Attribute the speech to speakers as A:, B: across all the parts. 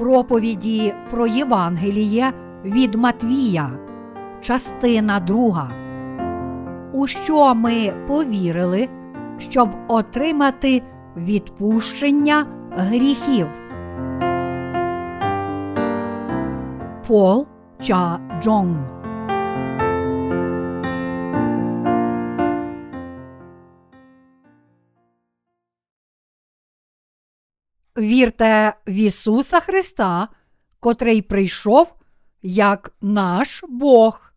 A: проповіді про Євангеліє від Матвія, частина 2. У що ми повірили, щоб отримати відпущення гріхів. Пол Ча Джонг Вірте в Ісуса Христа, котрий прийшов як наш Бог.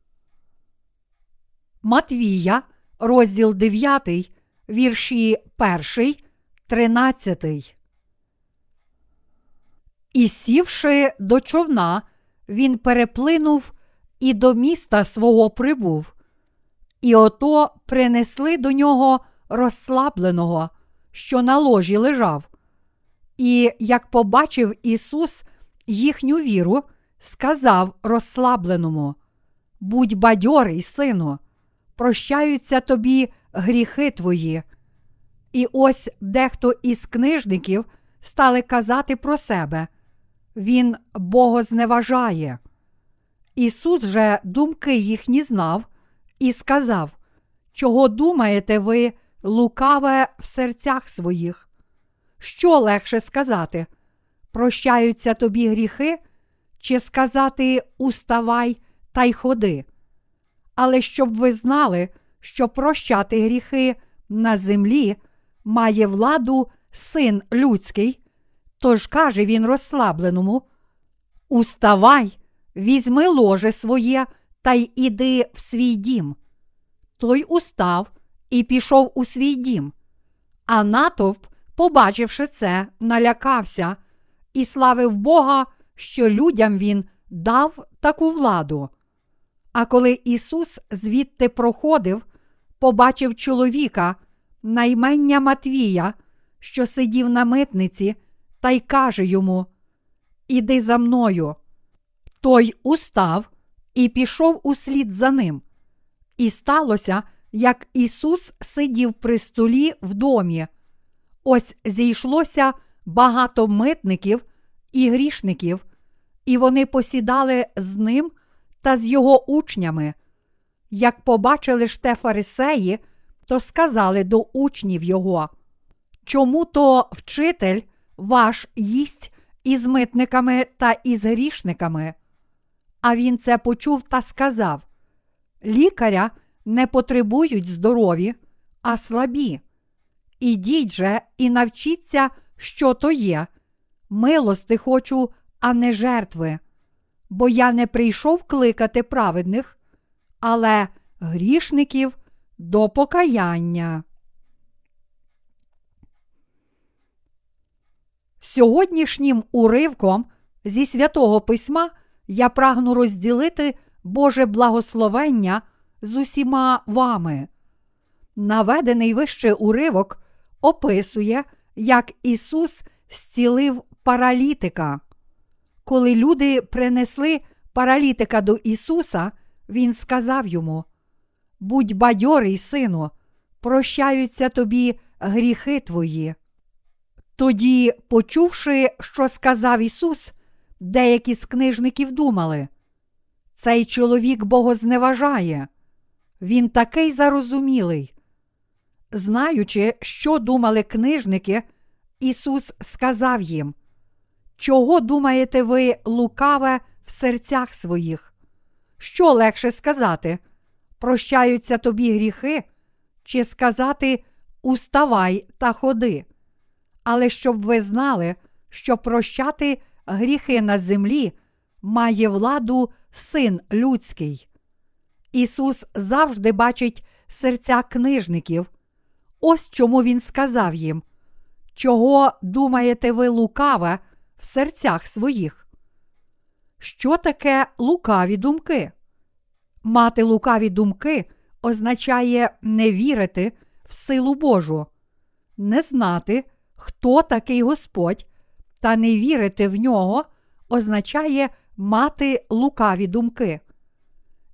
A: Матвія, розділ 9, вірші 1, 13. І сівши до човна, він переплинув і до міста свого прибув. І ото принесли до нього розслабленого, що на ложі лежав. І як побачив Ісус їхню віру, сказав розслабленому: Будь бадьорий, сину, прощаються тобі гріхи твої. І ось дехто із книжників стали казати про себе. Він богозневажає. Ісус же думки їхні знав і сказав, чого думаєте ви лукаве в серцях своїх? Що легше сказати? Прощаються тобі гріхи, чи сказати Уставай та й ходи. Але щоб ви знали, що прощати гріхи на землі має владу син людський, тож каже він розслабленому: Уставай, візьми ложе своє та й іди в свій дім. Той устав і пішов у свій дім, а натовп побачивши це, налякався і славив Бога, що людям він дав таку владу. А коли Ісус звідти проходив, побачив чоловіка, наймення Матвія, що сидів на митниці, та й каже йому: Іди за мною. Той устав і пішов услід за ним. І сталося, як Ісус сидів при столі в домі. Ось зійшлося багато митників і грішників, і вони посідали з ним та з його учнями. Як побачили ж те фарисеї, то сказали до учнів його, чому то вчитель ваш їсть із митниками та із грішниками? А він це почув та сказав: Лікаря не потребують здорові, а слабі. Ідіть же і навчіться, що то є. Милости хочу, а не жертви. Бо я не прийшов кликати праведних, але грішників до покаяння. Сьогоднішнім уривком зі святого письма я прагну розділити Боже благословення з усіма вами. Наведений вище уривок описує, як Ісус зцілив паралітика. Коли люди принесли паралітика до Ісуса, Він сказав йому: Будь бадьорий, сину, прощаються тобі гріхи твої. Тоді, почувши, що сказав Ісус, деякі з книжників думали, цей чоловік богозневажає, він такий зарозумілий. Знаючи, що думали книжники, Ісус сказав їм: Чого думаєте ви лукаве в серцях своїх? Що легше сказати? Прощаються тобі гріхи, чи сказати Уставай та ходи. Але щоб ви знали, що прощати гріхи на землі має владу син людський. Ісус завжди бачить серця книжників. Ось чому Він сказав їм, чого думаєте ви лукаве в серцях своїх? Що таке лукаві думки? Мати лукаві думки означає не вірити в силу Божу, не знати, хто такий Господь, та не вірити в нього означає мати лукаві думки.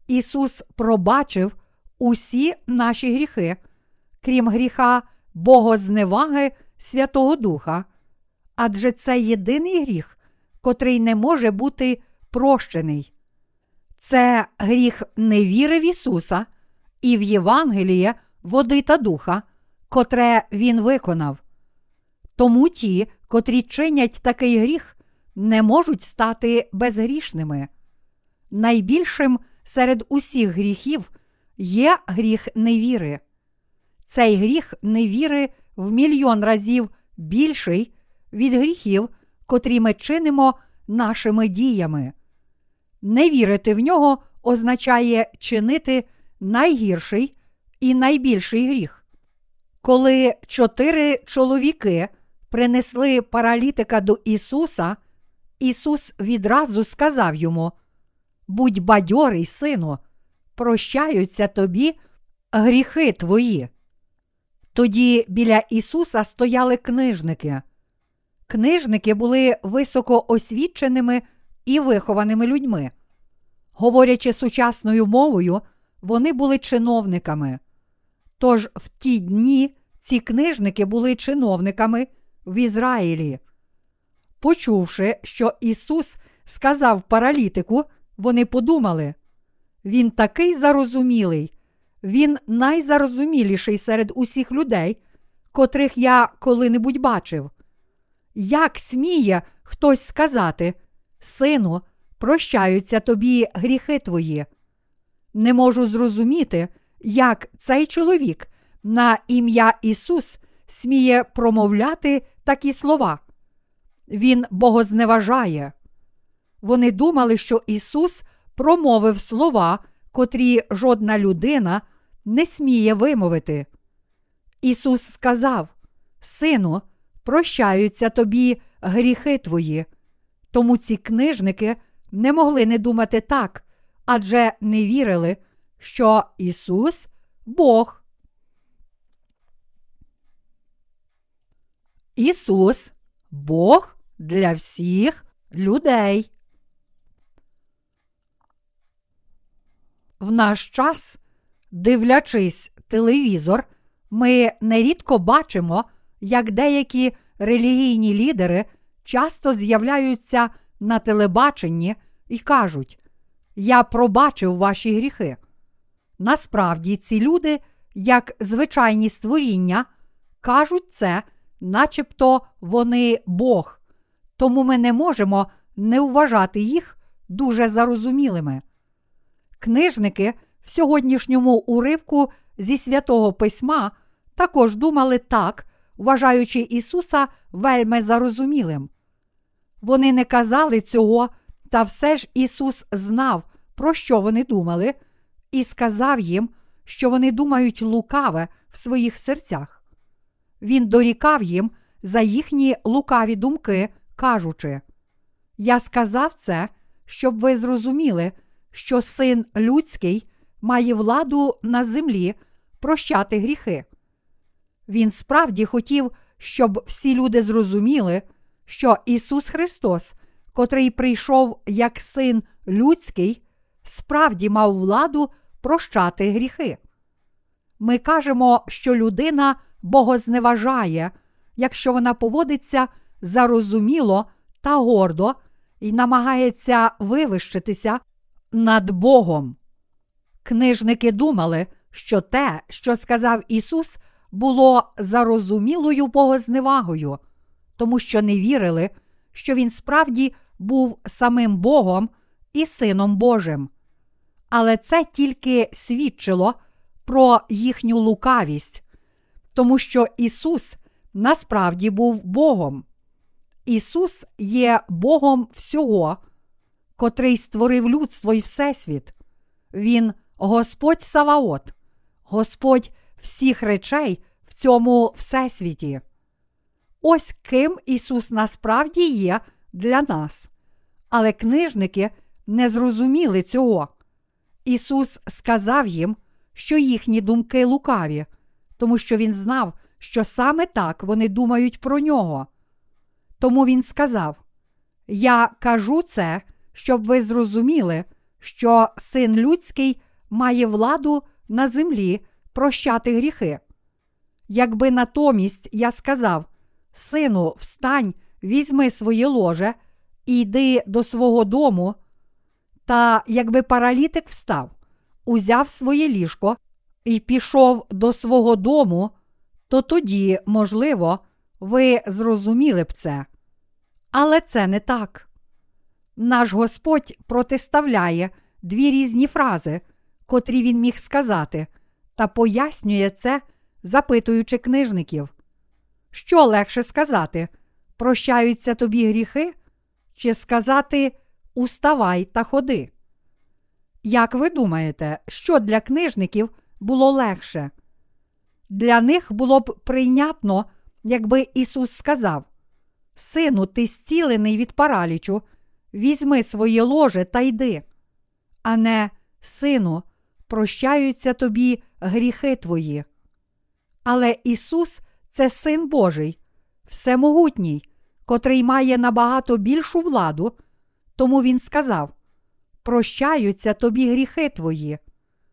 A: Ісус пробачив усі наші гріхи, крім гріха богозневаги Святого Духа, адже це єдиний гріх, котрий не може бути прощений. Це гріх невіри в Ісуса і в Євангеліє води та духа, котре Він виконав. Тому ті, котрі чинять такий гріх, не можуть стати безгрішними. Найбільшим серед усіх гріхів є гріх невіри. Цей гріх невіри в мільйон разів більший від гріхів, котрі ми чинимо нашими діями. Не вірити в нього означає чинити найгірший і найбільший гріх. Коли чотири чоловіки принесли паралітика до Ісуса, Ісус відразу сказав йому: Будь бадьорий, сину, прощаються тобі гріхи твої. Тоді біля Ісуса стояли книжники. Книжники були високоосвіченими і вихованими людьми. Говорячи сучасною мовою, вони були чиновниками. Тож в ті дні ці книжники були чиновниками в Ізраїлі. Почувши, що Ісус сказав паралітику, вони подумали: Він такий зарозумілий, він найзарозуміліший серед усіх людей, котрих я коли-небудь бачив. Як сміє хтось сказати, Сину, прощаються тобі гріхи твої? Не можу зрозуміти, як цей чоловік на ім'я Ісус сміє промовляти такі слова. Він богозневажає. Вони думали, що Ісус промовив слова, котрі жодна людина не сміє вимовити. Ісус сказав: Сину, прощаються тобі гріхи твої. Тому ці книжники не могли не думати так, адже не вірили, що Ісус Бог. Ісус Бог для всіх людей. В наш час, дивлячись телевізор, ми нерідко бачимо, як деякі релігійні лідери часто з'являються на телебаченні і кажуть: Я пробачив ваші гріхи. Насправді, ці люди, як звичайні створіння, кажуть це, начебто вони Бог, тому ми не можемо не вважати їх дуже зарозумілими. Книжники в сьогоднішньому уривку зі святого письма також думали так, вважаючи Ісуса вельми зарозумілим. Вони не казали цього, та все ж Ісус знав, про що вони думали, і сказав їм, що вони думають лукаве в своїх серцях. Він дорікав їм за їхні лукаві думки, кажучи: Я сказав це, щоб ви зрозуміли, що син людський має владу на землі прощати гріхи. Він справді хотів, щоб всі люди зрозуміли, що Ісус Христос, котрий прийшов як син людський, справді мав владу прощати гріхи. Ми кажемо, що людина богозневажає, якщо вона поводиться зарозуміло та гордо і намагається вивищитися над Богом. Книжники думали, що те, що сказав Ісус, було зарозумілою богозневагою, тому що не вірили, що Він справді був самим Богом і Сином Божим. Але це тільки свідчило про їхню лукавість, тому що Ісус насправді був Богом. Ісус є Богом всього, котрий створив людство і Всесвіт. Він Господь Саваот, Господь всіх речей в цьому всесвіті. Ось ким Ісус насправді є для нас. Але книжники не зрозуміли цього. Ісус сказав їм, що їхні думки лукаві, тому що Він знав, що саме так вони думають про нього. Тому Він сказав: Я кажу це, щоб ви зрозуміли, що син людський має владу на землі прощати гріхи. Якби натомість я сказав, Сину, встань, візьми своє ложе і йди до свого дому. Та якби паралітик встав, узяв своє ліжко і пішов до свого дому, то тоді, можливо, ви зрозуміли б це. Але це не так. Наш Господь протиставляє дві різні фрази, котрі він міг сказати, та пояснює це, запитуючи книжників. Що легше сказати? Прощаються тобі гріхи? Чи сказати Уставай та ходи? Як ви думаєте, що для книжників було легше? Для них було б прийнятно, якби Ісус сказав: Сину, ти зцілений від паралічу, візьми своє ложе та йди, а не сину, прощаються тобі гріхи твої. Але Ісус це Син Божий, всемогутній, котрий має набагато більшу владу, тому Він сказав: Прощаються тобі гріхи твої,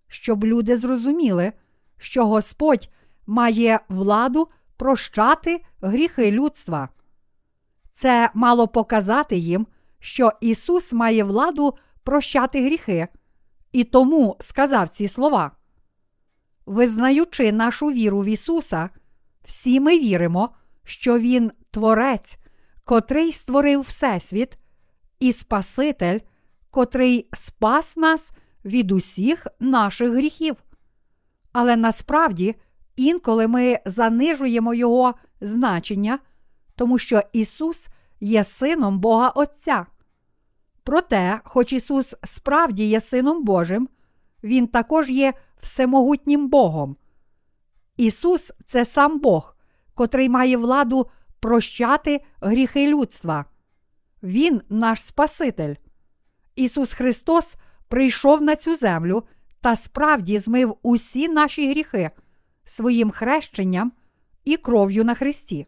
A: щоб люди зрозуміли, що Господь має владу прощати гріхи людства. Це мало показати їм, що Ісус має владу прощати гріхи, і тому сказав ці слова. Визнаючи нашу віру в Ісуса, всі ми віримо, що Він Творець, котрий створив Всесвіт, і Спаситель, котрий спас нас від усіх наших гріхів. Але насправді інколи ми занижуємо Його значення, тому що Ісус є Сином Бога Отця. Проте, хоч Ісус справді є Сином Божим, Він також є всемогутнім Богом. Ісус це сам Бог, котрий має владу прощати гріхи людства. Він наш Спаситель. Ісус Христос прийшов на цю землю та справді змив усі наші гріхи своїм хрещенням і кров'ю на Христі.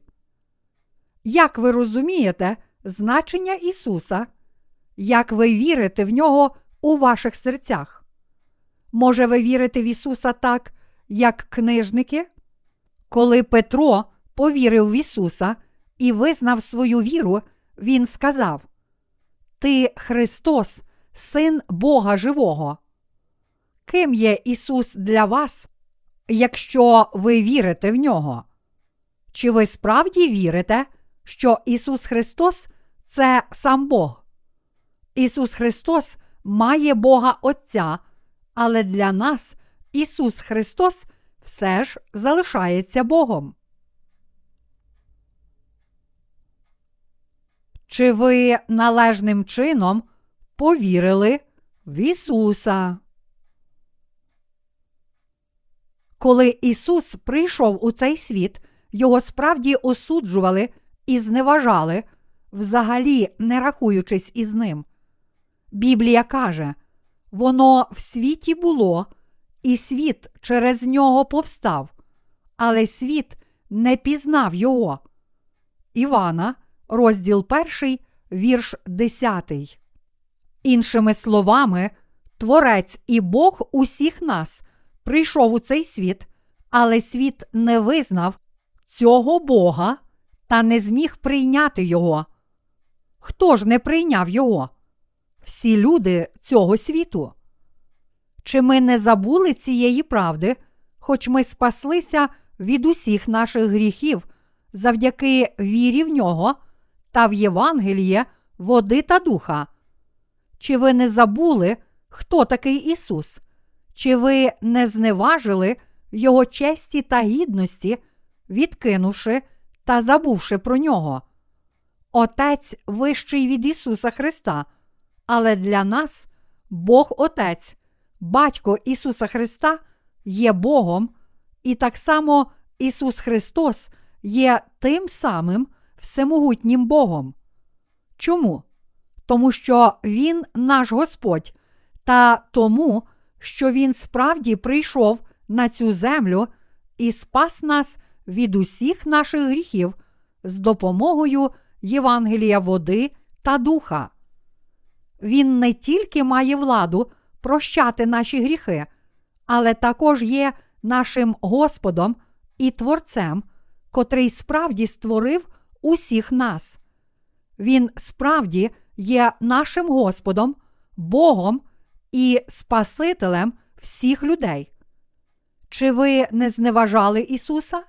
A: Як ви розумієте значення Ісуса? Як ви вірите в нього у ваших серцях? Може, ви вірите в Ісуса так, як книжники? Коли Петро повірив в Ісуса і визнав свою віру, Він сказав: Ти Христос, Син Бога Живого. Ким є Ісус для вас, якщо ви вірите в нього? Чи ви справді вірите, що Ісус Христос це сам Бог? Ісус Христос має Бога Отця, але для нас Ісус Христос все ж залишається Богом. Чи ви належним чином повірили в Ісуса? Коли Ісус прийшов у цей світ, Його справді осуджували і зневажали, взагалі не рахуючись із ним. Біблія каже, воно в світі було, і світ через нього повстав, але світ не пізнав його. Івана, розділ 1, вірш 10. Іншими словами, Творець і Бог усіх нас прийшов у цей світ, але світ не визнав цього Бога та не зміг прийняти Його. Хто ж не прийняв Його? Всі люди цього світу. Чи ми не забули цієї правди, хоч ми спаслися від усіх наших гріхів завдяки вірі в нього та в Євангеліє, води та духа? Чи ви не забули, хто такий Ісус? Чи ви не зневажили Його честі та гідності, відкинувши та забувши про нього? Отець вищий від Ісуса Христа, але для нас Бог Отець, Батько Ісуса Христа є Богом, і так само Ісус Христос є тим самим всемогутнім Богом. Чому? Тому що Він наш Господь, та тому, що Він справді прийшов на цю землю і спас нас від усіх наших гріхів з допомогою Євангелія води та духа. Він не тільки має владу прощати наші гріхи, але також є нашим Господом і Творцем, котрий справді створив усіх нас. Він справді є нашим Господом, Богом і Спасителем всіх людей. Чи ви не зневажали Ісуса?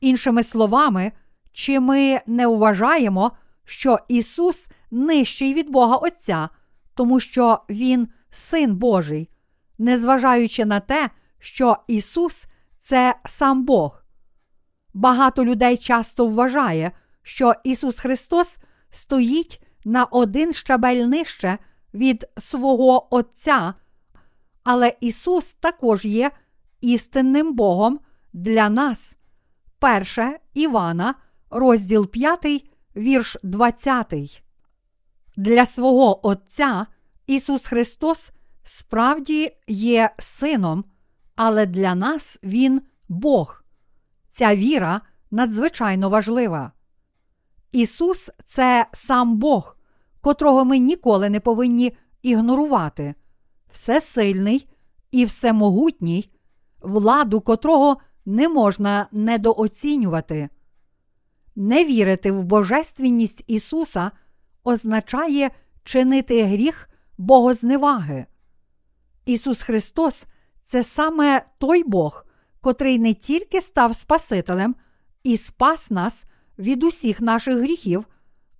A: Іншими словами, чи ми не вважаємо, що Ісус нижчий від Бога Отця, тому що Він Син Божий, незважаючи на те, що Ісус це сам Бог. Багато людей часто вважає, що Ісус Христос стоїть на один щабель нижче від свого Отця, але Ісус також є істинним Богом для нас. Перше Івана, розділ 5, вірш 20. Для свого Отця Ісус Христос справді є Сином, але для нас Він Бог. Ця віра надзвичайно важлива. Ісус це сам Бог, котрого ми ніколи не повинні ігнорувати, всесильний і всемогутній, владу котрого не можна недооцінювати. Не вірити в Божественність Ісуса означає чинити гріх Богозневаги. Ісус Христос це саме той Бог, котрий не тільки став Спасителем і спас нас від усіх наших гріхів,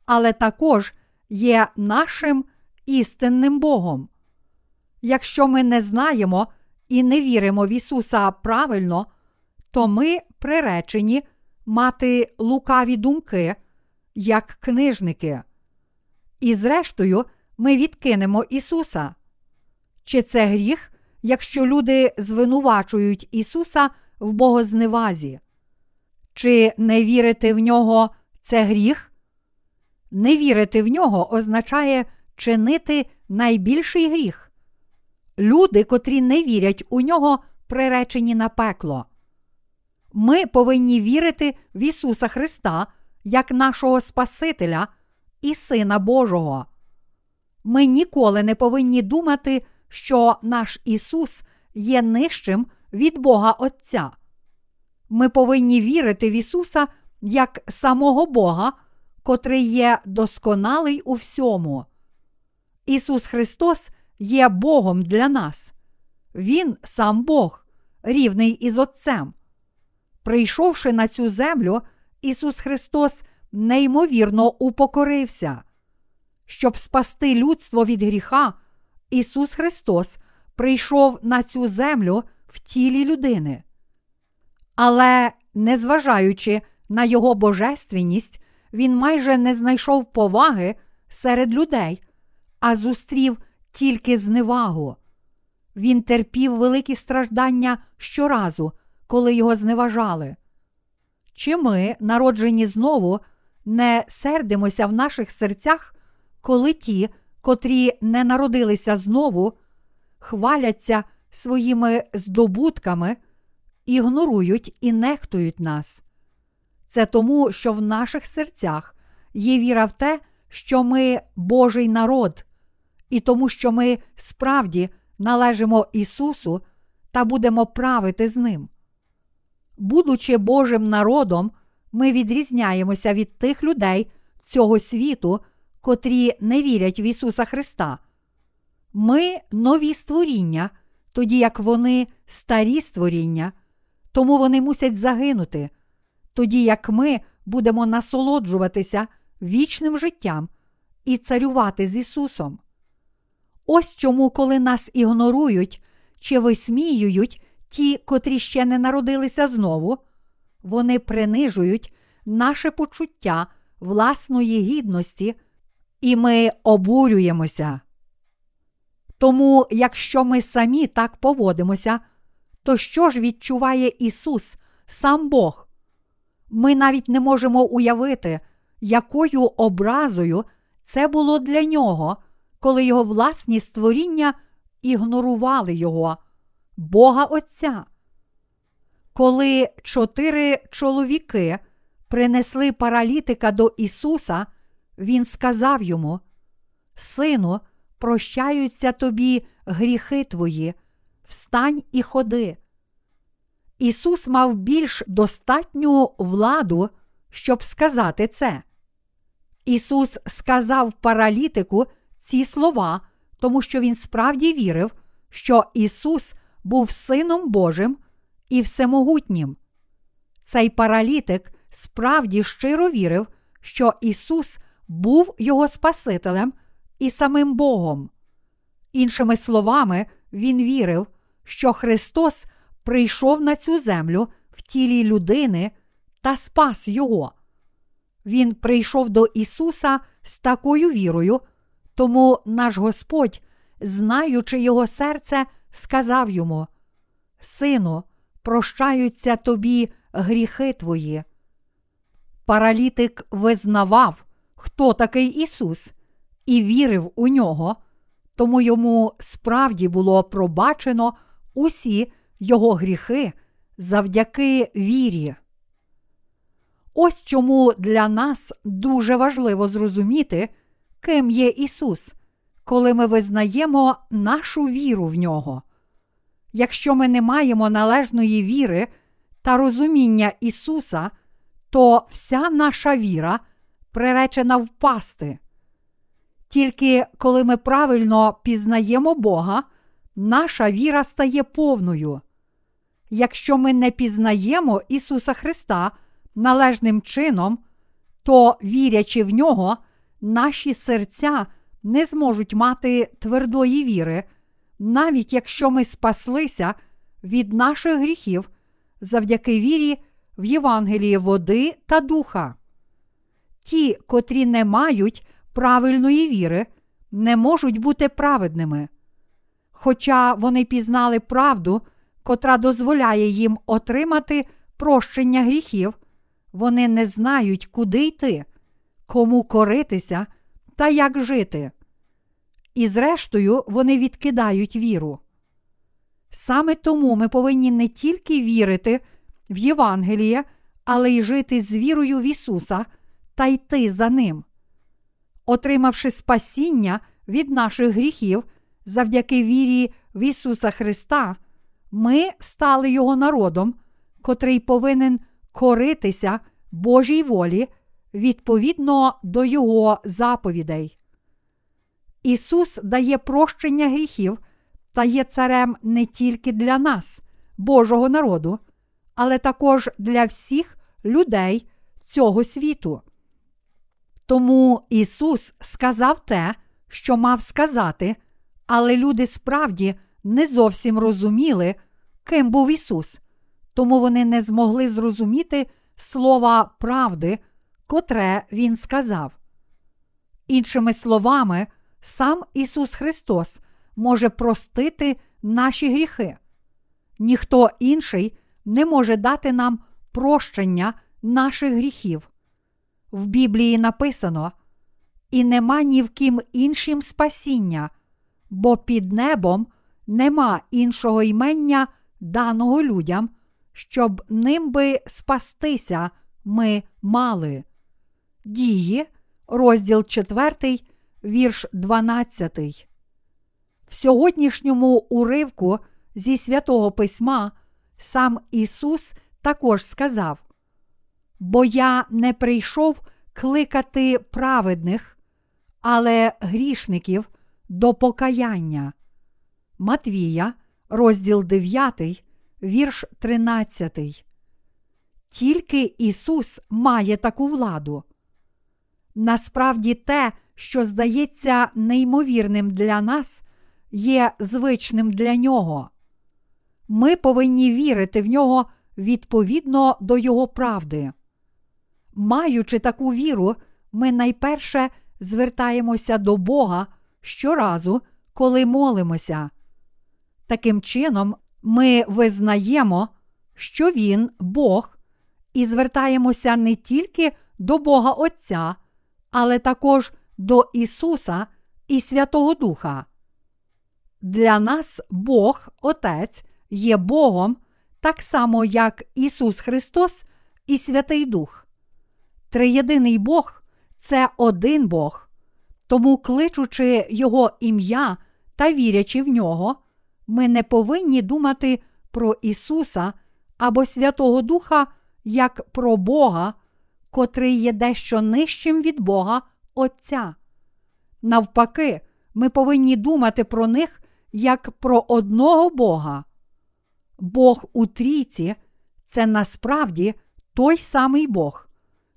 A: але також є нашим істинним Богом. Якщо ми не знаємо і не віримо в Ісуса правильно, то ми приречені мати лукаві думки, як книжники. І зрештою, ми відкинемо Ісуса. Чи це гріх, якщо люди звинувачують Ісуса в богозневазі? Чи не вірити в нього це гріх? Не вірити в нього означає чинити найбільший гріх. Люди, котрі не вірять у нього, приречені на пекло. Ми повинні вірити в Ісуса Христа як нашого Спасителя і Сина Божого. Ми ніколи не повинні думати, що наш Ісус є нижчим від Бога Отця. Ми повинні вірити в Ісуса як самого Бога, котрий є досконалий у всьому. Ісус Христос є Богом для нас. Він сам Бог, рівний із Отцем. Прийшовши на цю землю, Ісус Христос неймовірно упокорився. Щоб спасти людство від гріха, Ісус Христос прийшов на цю землю в тілі людини. Але, незважаючи на Його божественність, Він майже не знайшов поваги серед людей, а зустрів тільки зневагу. Він терпів великі страждання щоразу, коли його зневажали. Чи ми, народжені знову, не сердимося в наших серцях, коли ті, котрі не народилися знову, хваляться своїми здобутками, ігнорують і нехтують нас. Це тому, що в наших серцях є віра в те, що ми Божий народ, і тому, що ми справді належимо Ісусу та будемо правити з Ним. Будучи Божим народом, ми відрізняємося від тих людей цього світу, котрі не вірять в Ісуса Христа. Ми нові створіння, тоді як вони старі створіння, тому вони мусять загинути, тоді як ми будемо насолоджуватися вічним життям і царювати з Ісусом. Ось чому, коли нас ігнорують чи висміюють ті, котрі ще не народилися знову, вони принижують наше почуття власної гідності, і ми обурюємося. Тому, якщо ми самі так поводимося, то що ж відчуває Ісус, сам Бог? Ми навіть не можемо уявити, якою образою це було для нього, коли його власні створіння ігнорували Його, Бога Отця. Коли чотири чоловіки принесли паралітика до Ісуса, Він сказав йому: Сину, прощаються тобі гріхи твої, встань і ходи. Ісус мав більш достатню владу, щоб сказати це. Ісус сказав паралітику ці слова, тому що Він справді вірив, що Ісус був Сином Божим і Всемогутнім. Цей паралітик справді щиро вірив, що Ісус був його Спасителем і самим Богом. Іншими словами, він вірив, що Христос прийшов на цю землю в тілі людини та спас Його. Він прийшов до Ісуса з такою вірою, тому наш Господь, знаючи його серце, сказав йому: Сину, прощаються тобі гріхи твої. Паралітик визнавав, хто такий Ісус, і вірив у нього, тому йому справді було пробачено усі його гріхи завдяки вірі. Ось чому для нас дуже важливо зрозуміти, ким є Ісус, коли ми визнаємо нашу віру в нього. Якщо ми не маємо належної віри та розуміння Ісуса, то вся наша віра приречена впасти. Тільки коли ми правильно пізнаємо Бога, наша віра стає повною. Якщо ми не пізнаємо Ісуса Христа належним чином, то, вірячи в нього, наші серця не зможуть мати твердої віри, навіть якщо ми спаслися від наших гріхів завдяки вірі в Євангелії води та духа. Ті, котрі не мають правильної віри, не можуть бути праведними. Хоча вони пізнали правду, котра дозволяє їм отримати прощення гріхів, вони не знають, куди йти, кому коритися та як жити. І, зрештою, вони відкидають віру. Саме тому ми повинні не тільки вірити в Євангеліє, але й жити з вірою в Ісуса та йти за Ним. Отримавши спасіння від наших гріхів завдяки вірі в Ісуса Христа, ми стали Його народом, котрий повинен коритися Божій волі відповідно до Його заповідей. Ісус дає прощення гріхів та є царем не тільки для нас, Божого народу, але також для всіх людей цього світу. Тому Ісус сказав те, що мав сказати, але люди справді не зовсім розуміли, ким був Ісус, тому вони не змогли зрозуміти слова правди, котре Він сказав. Іншими словами, сам Ісус Христос може простити наші гріхи. Ніхто інший не може дати нам прощення наших гріхів. В Біблії написано: і нема ні в ким іншим спасіння, бо під небом нема іншого ймення даного людям, щоб ним би спастися ми мали. Дії, розділ 4, вірш 12. В сьогоднішньому уривку зі святого письма сам Ісус також сказав: Бо я не прийшов кликати праведних, але грішників до покаяння. Матвія, розділ 9, вірш 13. Тільки Ісус має таку владу. Насправді те, що здається неймовірним для нас, є звичним для нього. Ми повинні вірити в нього відповідно до Його правди. Маючи таку віру, ми найперше звертаємося до Бога щоразу, коли молимося. Таким чином, ми визнаємо, що Він Бог, і звертаємося не тільки до Бога Отця, але також до Ісуса і Святого Духа. Для нас Бог, Отець, є Богом, так само, як Ісус Христос і Святий Дух. Триєдиний Бог це один Бог. Тому, кличучи Його ім'я та вірячи в нього, ми не повинні думати про Ісуса або Святого Духа як про Бога, котрий є дещо нижчим від Бога Отця. Навпаки, ми повинні думати про них як про одного Бога. Бог у трійці це насправді той самий Бог.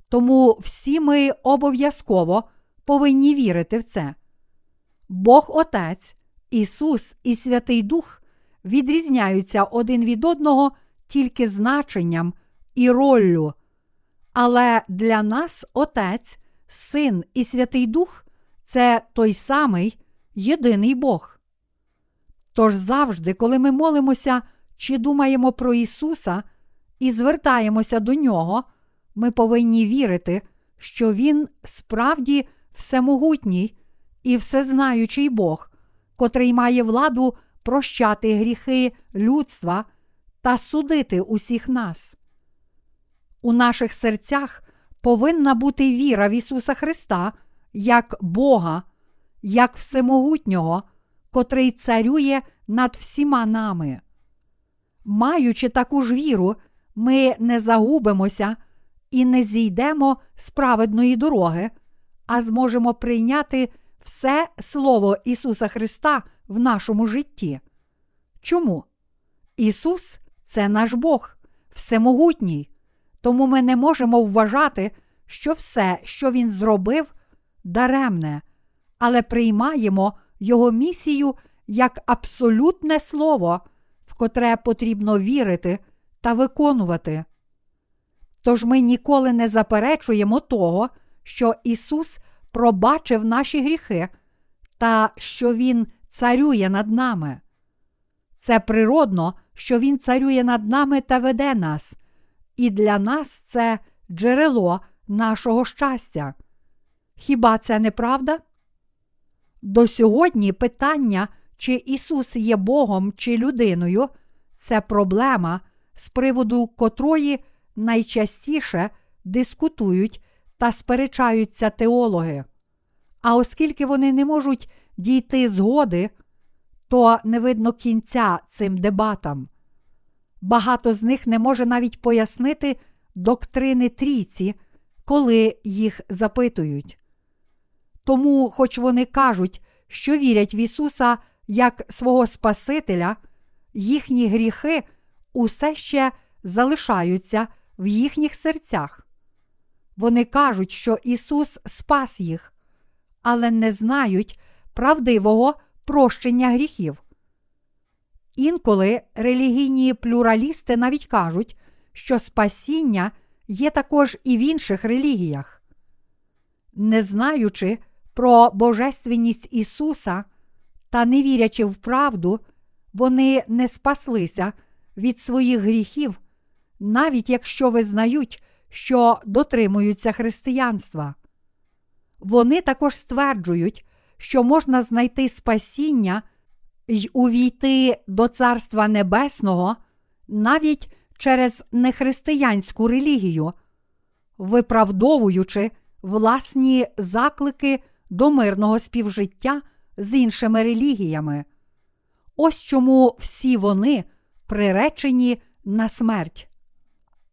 A: Тому всі ми обов'язково повинні вірити в це. Бог Отець, Ісус і Святий Дух відрізняються один від одного тільки значенням і роллю. Але для нас Отець, Син і Святий Дух це той самий єдиний Бог. Тож завжди, коли ми молимося чи думаємо про Ісуса і звертаємося до Нього, ми повинні вірити, що Він справді всемогутній і всезнаючий Бог, котрий має владу прощати гріхи людства та судити усіх нас. У наших серцях повинна бути віра в Ісуса Христа як Бога, як Всемогутнього, котрий царює над всіма нами. Маючи таку ж віру, ми не загубимося і не зійдемо з праведної дороги, а зможемо прийняти все Слово Ісуса Христа в нашому житті. Чому? Ісус це наш Бог, всемогутній, тому ми не можемо вважати, що все, що Він зробив, даремне, але приймаємо Його місію як абсолютне слово, в котре потрібно вірити та виконувати. Тож ми ніколи не заперечуємо того, що Ісус пробачив наші гріхи та що Він царює над нами. Це природно, що Він царює над нами та веде нас, і для нас це джерело нашого щастя. Хіба це не правда? До сьогодні питання, чи Ісус є Богом чи людиною, це проблема, з приводу котрої найчастіше дискутують та сперечаються теологи. А оскільки вони не можуть дійти згоди, то не видно кінця цим дебатам. Багато з них не може навіть пояснити доктрини трійці, коли їх запитують. Тому, хоч вони кажуть, що вірять в Ісуса як свого Спасителя, їхні гріхи усе ще залишаються в їхніх серцях. Вони кажуть, що Ісус спас їх, але не знають правдивого прощення гріхів. Інколи релігійні плюралісти навіть кажуть, що спасіння є також і в інших релігіях. Не знаючи про божественність Ісуса та не вірячи в правду, вони не спаслися від своїх гріхів, навіть якщо визнають, що дотримуються християнства. Вони також стверджують, що можна знайти спасіння й увійти до Царства Небесного навіть через нехристиянську релігію, виправдовуючи власні заклики до мирного співжиття з іншими релігіями. Ось чому всі вони приречені на смерть.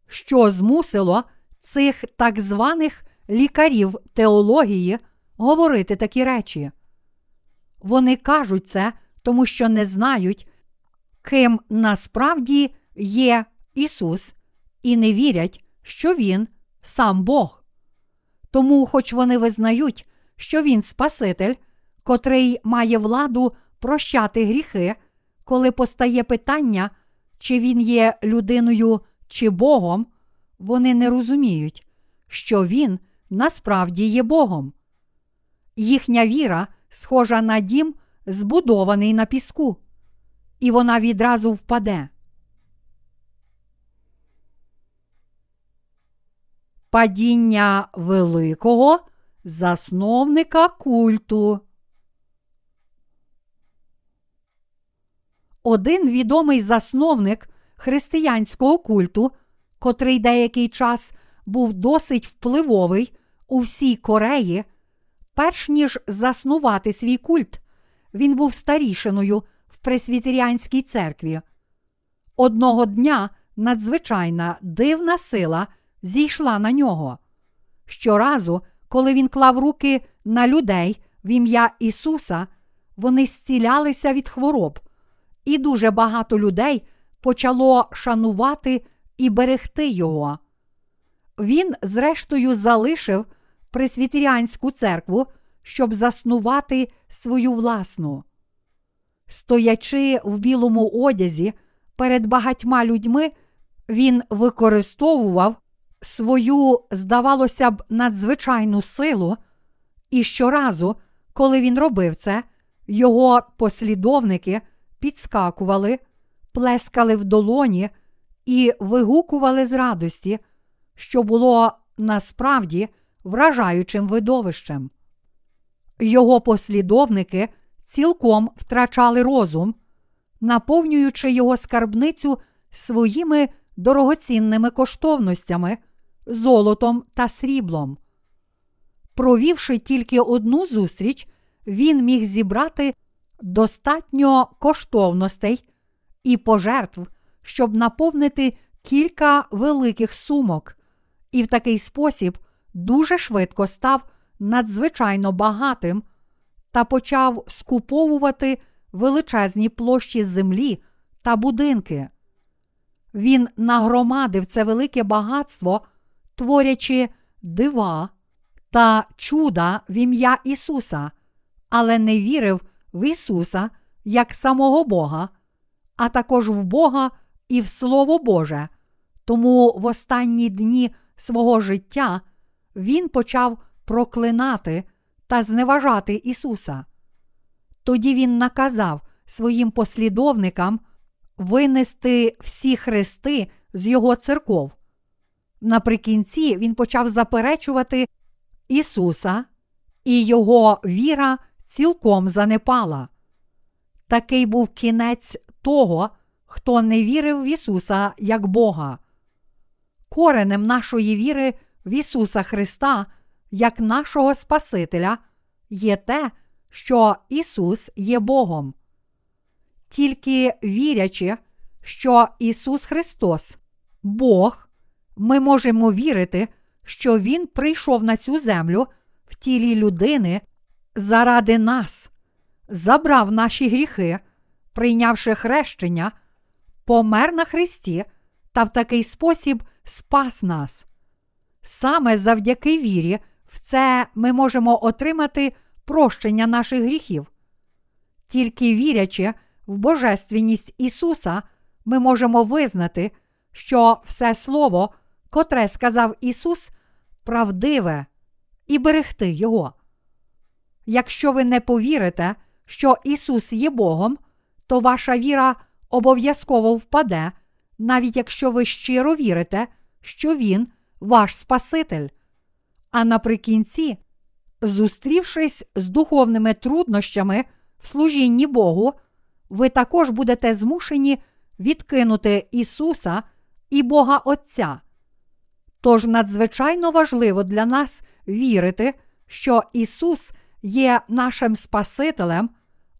A: Що змусило цих так званих лікарів теології говорити такі речі? Вони кажуть це, тому що не знають, ким насправді є Ісус, і не вірять, що Він сам Бог. Тому, хоч вони визнають, що Він Спаситель, котрий має владу прощати гріхи, коли постає питання, чи він є людиною чи Богом, вони не розуміють, що Він насправді є Богом. Їхня віра схожа на дім, збудований на піску, і вона відразу впаде. Падіння великого засновника культу. Один відомий засновник християнського культу, котрий деякий час був досить впливовий у всій Кореї, перш ніж заснувати свій культ, він був старішиною в Пресвітеріанській церкві. Одного дня надзвичайна дивна сила зійшла на нього. Щоразу, коли він клав руки на людей в ім'я Ісуса, вони зцілялися від хвороб, і дуже багато людей почало шанувати і берегти його. Він, зрештою, залишив пресвітеріанську церкву, щоб заснувати свою власну. Стоячи в білому одязі перед багатьма людьми, він використовував свою, здавалося б, надзвичайну силу, і щоразу, коли він робив це, його послідовники підскакували, плескали в долоні і вигукували з радості, що було насправді вражаючим видовищем. Його послідовники цілком втрачали розум, наповнюючи його скарбницю своїми дорогоцінними коштовностями, золотом та сріблом. Провівши тільки одну зустріч, він міг зібрати достатньо коштовностей і пожертв, щоб наповнити кілька великих сумок, і в такий спосіб дуже швидко став надзвичайно багатим та почав скуповувати величезні площі землі та будинки. Він нагромадив це велике багатство, творячи дива та чуда в ім'я Ісуса, але не вірив в Ісуса як самого Бога, а також в Бога і в Слово Боже. Тому в останні дні свого життя він почав проклинати та зневажати Ісуса. Тоді він наказав своїм послідовникам винести всі хрести з його церков. Наприкінці він почав заперечувати Ісуса, і його віра цілком занепала. Такий був кінець того, хто не вірив в Ісуса як Бога. Коренем нашої віри в Ісуса Христа, як нашого Спасителя, є те, що Ісус є Богом. Тільки вірячи, що Ісус Христос, Бог, ми можемо вірити, що Він прийшов на цю землю в тілі людини заради нас, забрав наші гріхи, прийнявши хрещення, помер на Христі та в такий спосіб спас нас. Саме завдяки вірі, в це ми можемо отримати прощення наших гріхів. Тільки вірячи в Божественність Ісуса, ми можемо визнати, що все Слово, котре сказав Ісус, правдиве і берегти Його. Якщо ви не повірите, що Ісус є Богом, то ваша віра обов'язково впаде, навіть якщо ви щиро вірите, що Він ваш Спаситель. А наприкінці, зустрівшись з духовними труднощами в служінні Богу, ви також будете змушені відкинути Ісуса і Бога Отця. Тож надзвичайно важливо для нас вірити, що Ісус є нашим Спасителем,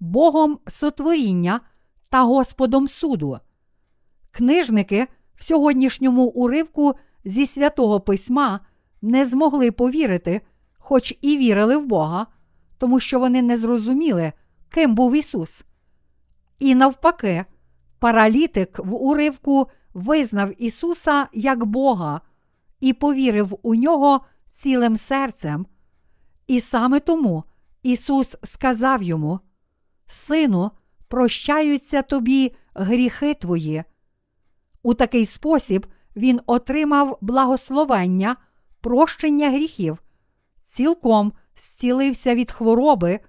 A: Богом сотворіння та Господом суду. Книжники в сьогоднішньому уривку зі святого Письма не змогли повірити, хоч і вірили в Бога, тому що вони не зрозуміли, ким був Ісус. І навпаки, паралітик в уривку визнав Ісуса як Бога і повірив у нього цілим серцем. І саме тому Ісус сказав йому: Сину, прощаються тобі гріхи твої. У такий спосіб він отримав благословення, прощення гріхів, цілком зцілився від хвороби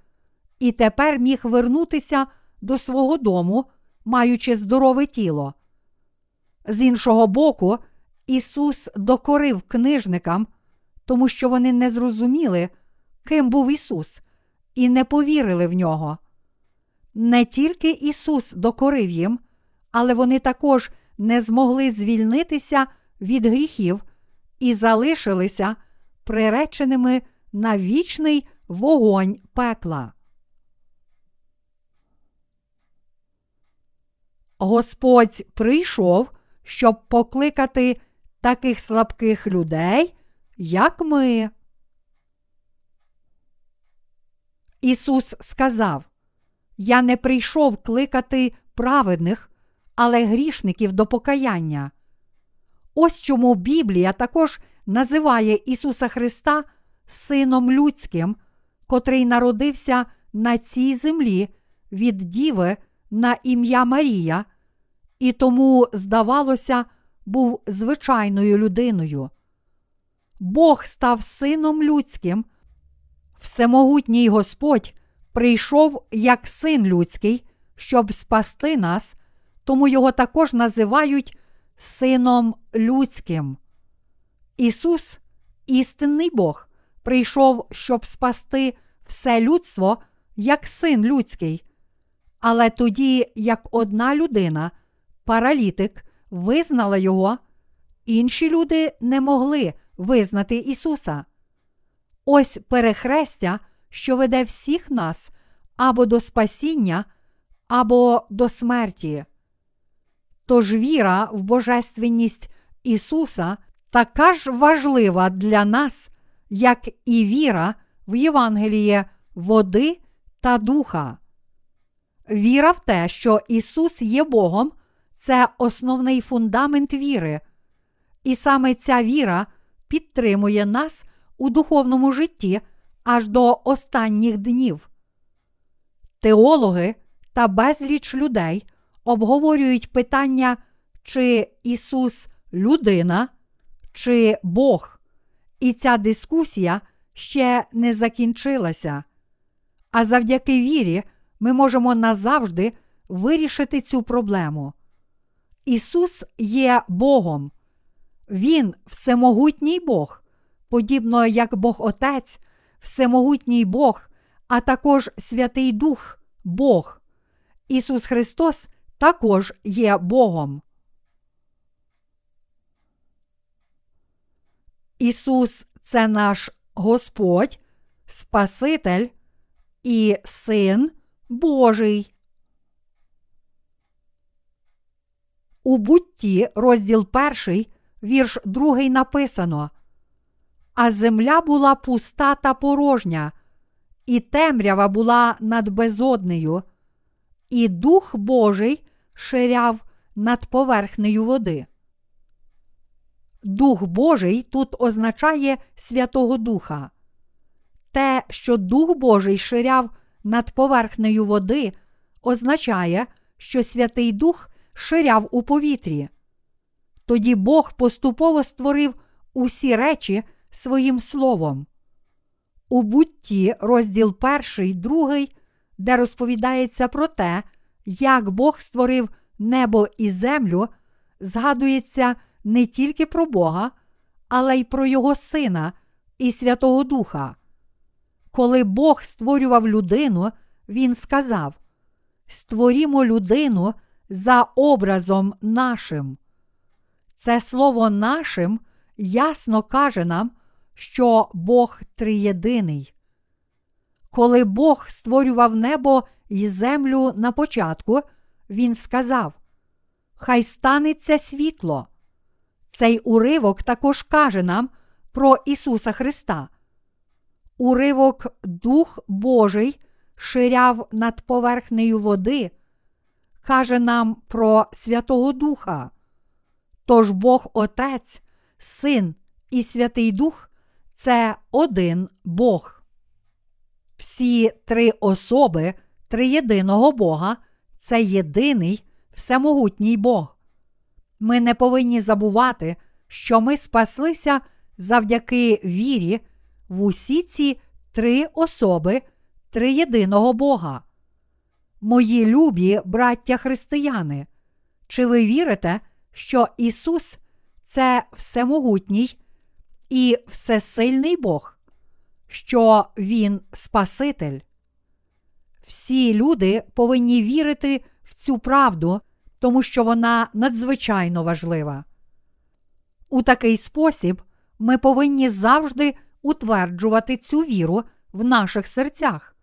A: і тепер міг вернутися до свого дому, маючи здорове тіло. З іншого боку, Ісус докорив книжникам, тому що вони не зрозуміли, ким був Ісус, і не повірили в нього. Не тільки Ісус докорив їм, але вони також не змогли звільнитися від гріхів і залишилися приреченими на вічний вогонь пекла. Господь прийшов, щоб покликати таких слабких людей, як ми. Ісус сказав: Я не прийшов кликати праведних, але грішників до покаяння. Ось чому Біблія також називає Ісуса Христа Сином Людським, котрий народився на цій землі від Діви на ім'я Марія, і тому, здавалося, був звичайною людиною. Бог став сином людським, всемогутній Господь прийшов як син людський, щоб спасти нас, тому його також називають Сином Людським. Ісус, істинний Бог, прийшов, щоб спасти все людство як син людський. Але тоді, як одна людина, паралітик, визнала його, інші люди не могли визнати Ісуса. Ось перехрестя, що веде всіх нас або до спасіння, або до смерті. Тож віра в Божественність Ісуса така ж важлива для нас, як і віра в Євангеліє води та духа. Віра в те, що Ісус є Богом, це основний фундамент віри. І саме ця віра підтримує нас у духовному житті аж до останніх днів. Теологи та безліч людей обговорюють питання, чи Ісус людина, чи Бог. І ця дискусія ще не закінчилася. А завдяки вірі ми можемо назавжди вирішити цю проблему. Ісус є Богом. Він всемогутній Бог, подібно як Бог Отець, всемогутній Бог, а також Святий Дух Бог. Ісус Христос також є Богом. Ісус це наш Господь, Спаситель і Син Божий. У бутті, розділ перший, вірш другий написано. А земля була пуста та порожня, і темрява була над безоднею, і Дух Божий ширяв над поверхнею води. Дух Божий тут означає Святого Духа. Те, що Дух Божий ширяв над поверхнею води, означає, що Святий Дух ширяв у повітрі. Тоді Бог поступово створив усі речі своїм словом. У бутті, розділ перший, другий, де розповідається про те, як Бог створив небо і землю, згадується не тільки про Бога, але й про Його Сина і Святого Духа. Коли Бог створював людину, Він сказав: Створімо людину за образом нашим. Це слово нашим ясно каже нам, що Бог триєдиний. Коли Бог створював небо і землю на початку, Він сказав: Хай станеться світло. Цей уривок також каже нам про Ісуса Христа. Уривок Дух Божий ширяв над поверхнею води, каже нам про Святого Духа. Тож Бог Отець, Син і Святий Дух це один Бог. Всі три особи триєдиного Бога це єдиний всемогутній Бог. Ми не повинні забувати, що ми спаслися завдяки вірі в усі ці три особи триєдиного Бога. Мої любі браття християни, чи ви вірите, що Ісус це всемогутній і всесильний Бог, що Він Спаситель? Всі люди повинні вірити в цю правду, тому що вона надзвичайно важлива. У такий спосіб ми повинні завжди утверджувати цю віру в наших серцях.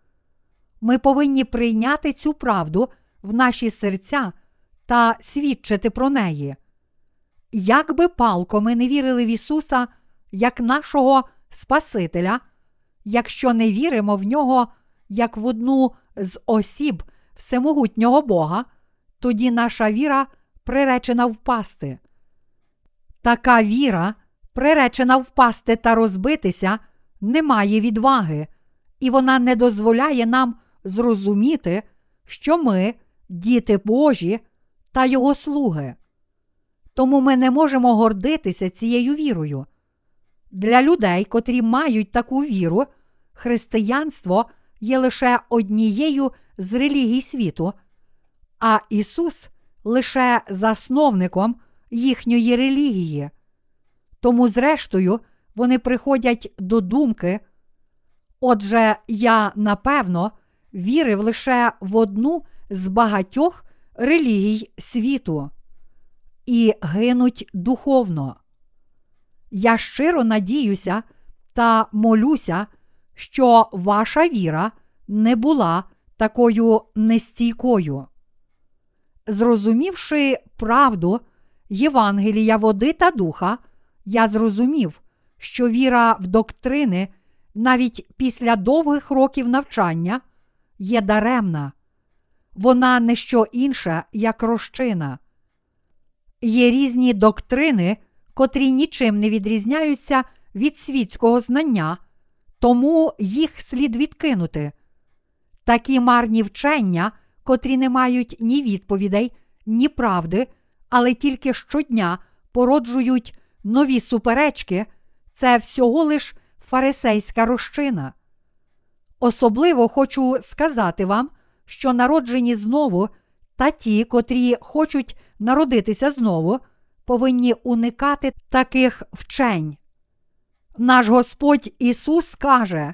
A: Ми повинні прийняти цю правду в наші серця та свідчити про неї. Як би палко ми не вірили в Ісуса як нашого Спасителя, якщо не віримо в нього як в одну з осіб всемогутнього Бога, тоді наша віра приречена впасти. Така віра, приречена впасти та розбитися, не має відваги, і вона не дозволяє нам зрозуміти, що ми діти Божі та Його слуги. Тому ми не можемо гордитися цією вірою. Для людей, котрі мають таку віру, християнство є лише однією з релігій світу, а Ісус лише засновником їхньої релігії. Тому, зрештою, вони приходять до думки. Отже, я напевно вірив лише в одну з багатьох релігій світу і гинуть духовно. Я щиро надіюся та молюся, що ваша віра не була такою нестійкою. Зрозумівши правду Євангелія води та духа, я зрозумів, що віра в доктрини навіть після довгих років навчання є даремна, вона не що інше, як розчина. Є різні доктрини, котрі нічим не відрізняються від світського знання, тому їх слід відкинути. Такі марні вчення, котрі не мають ні відповідей, ні правди, але тільки щодня породжують нові суперечки, це всього лиш фарисейська розчина. Особливо хочу сказати вам, що народжені знову та ті, котрі хочуть народитися знову, повинні уникати таких вчень. Наш Господь Ісус каже: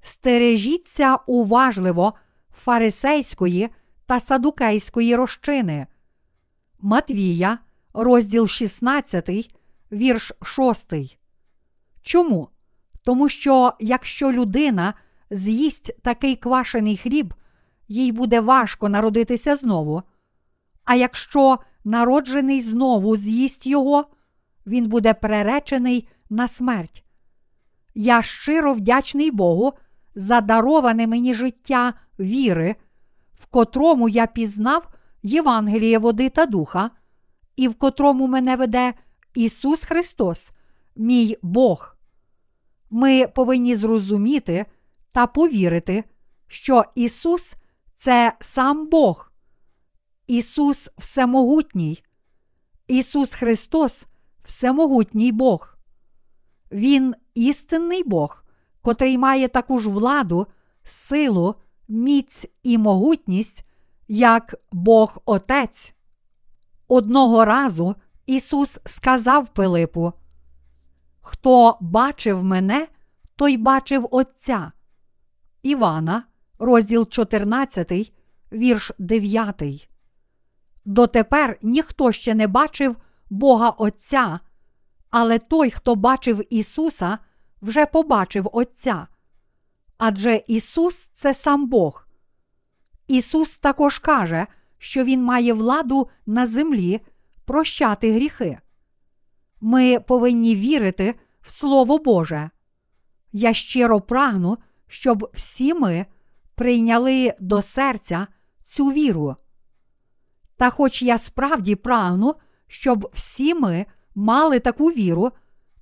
A: стережіться уважливо фарисейської та садукейської розчини. Матвія, розділ 16, вірш 6. Чому? Тому що якщо людина з'їсть такий квашений хліб, їй буде важко народитися знову. А якщо народжений знову з'їсть його, він буде преречений на смерть. Я щиро вдячний Богу за дароване мені життя віри, в котрому я пізнав Євангеліє води та духа, і в котрому мене веде Ісус Христос, мій Бог. Ми повинні зрозуміти та повірити, що Ісус це сам Бог, Ісус Всемогутній, Ісус Христос Всемогутній Бог. Він істинний Бог, котрий має таку ж владу, силу, міць і могутність, як Бог Отець. Одного разу Ісус сказав Пилипу: Хто бачив мене, той бачив Отця. Івана, розділ 14, вірш 9. Дотепер ніхто ще не бачив Бога Отця, але той, хто бачив Ісуса, вже побачив Отця. Адже Ісус це сам Бог. Ісус також каже, що Він має владу на землі прощати гріхи. Ми повинні вірити в Слово Боже. Я щиро прагну, щоб всі ми прийняли до серця цю віру. Та хоч я справді прагну, щоб всі ми мали таку віру,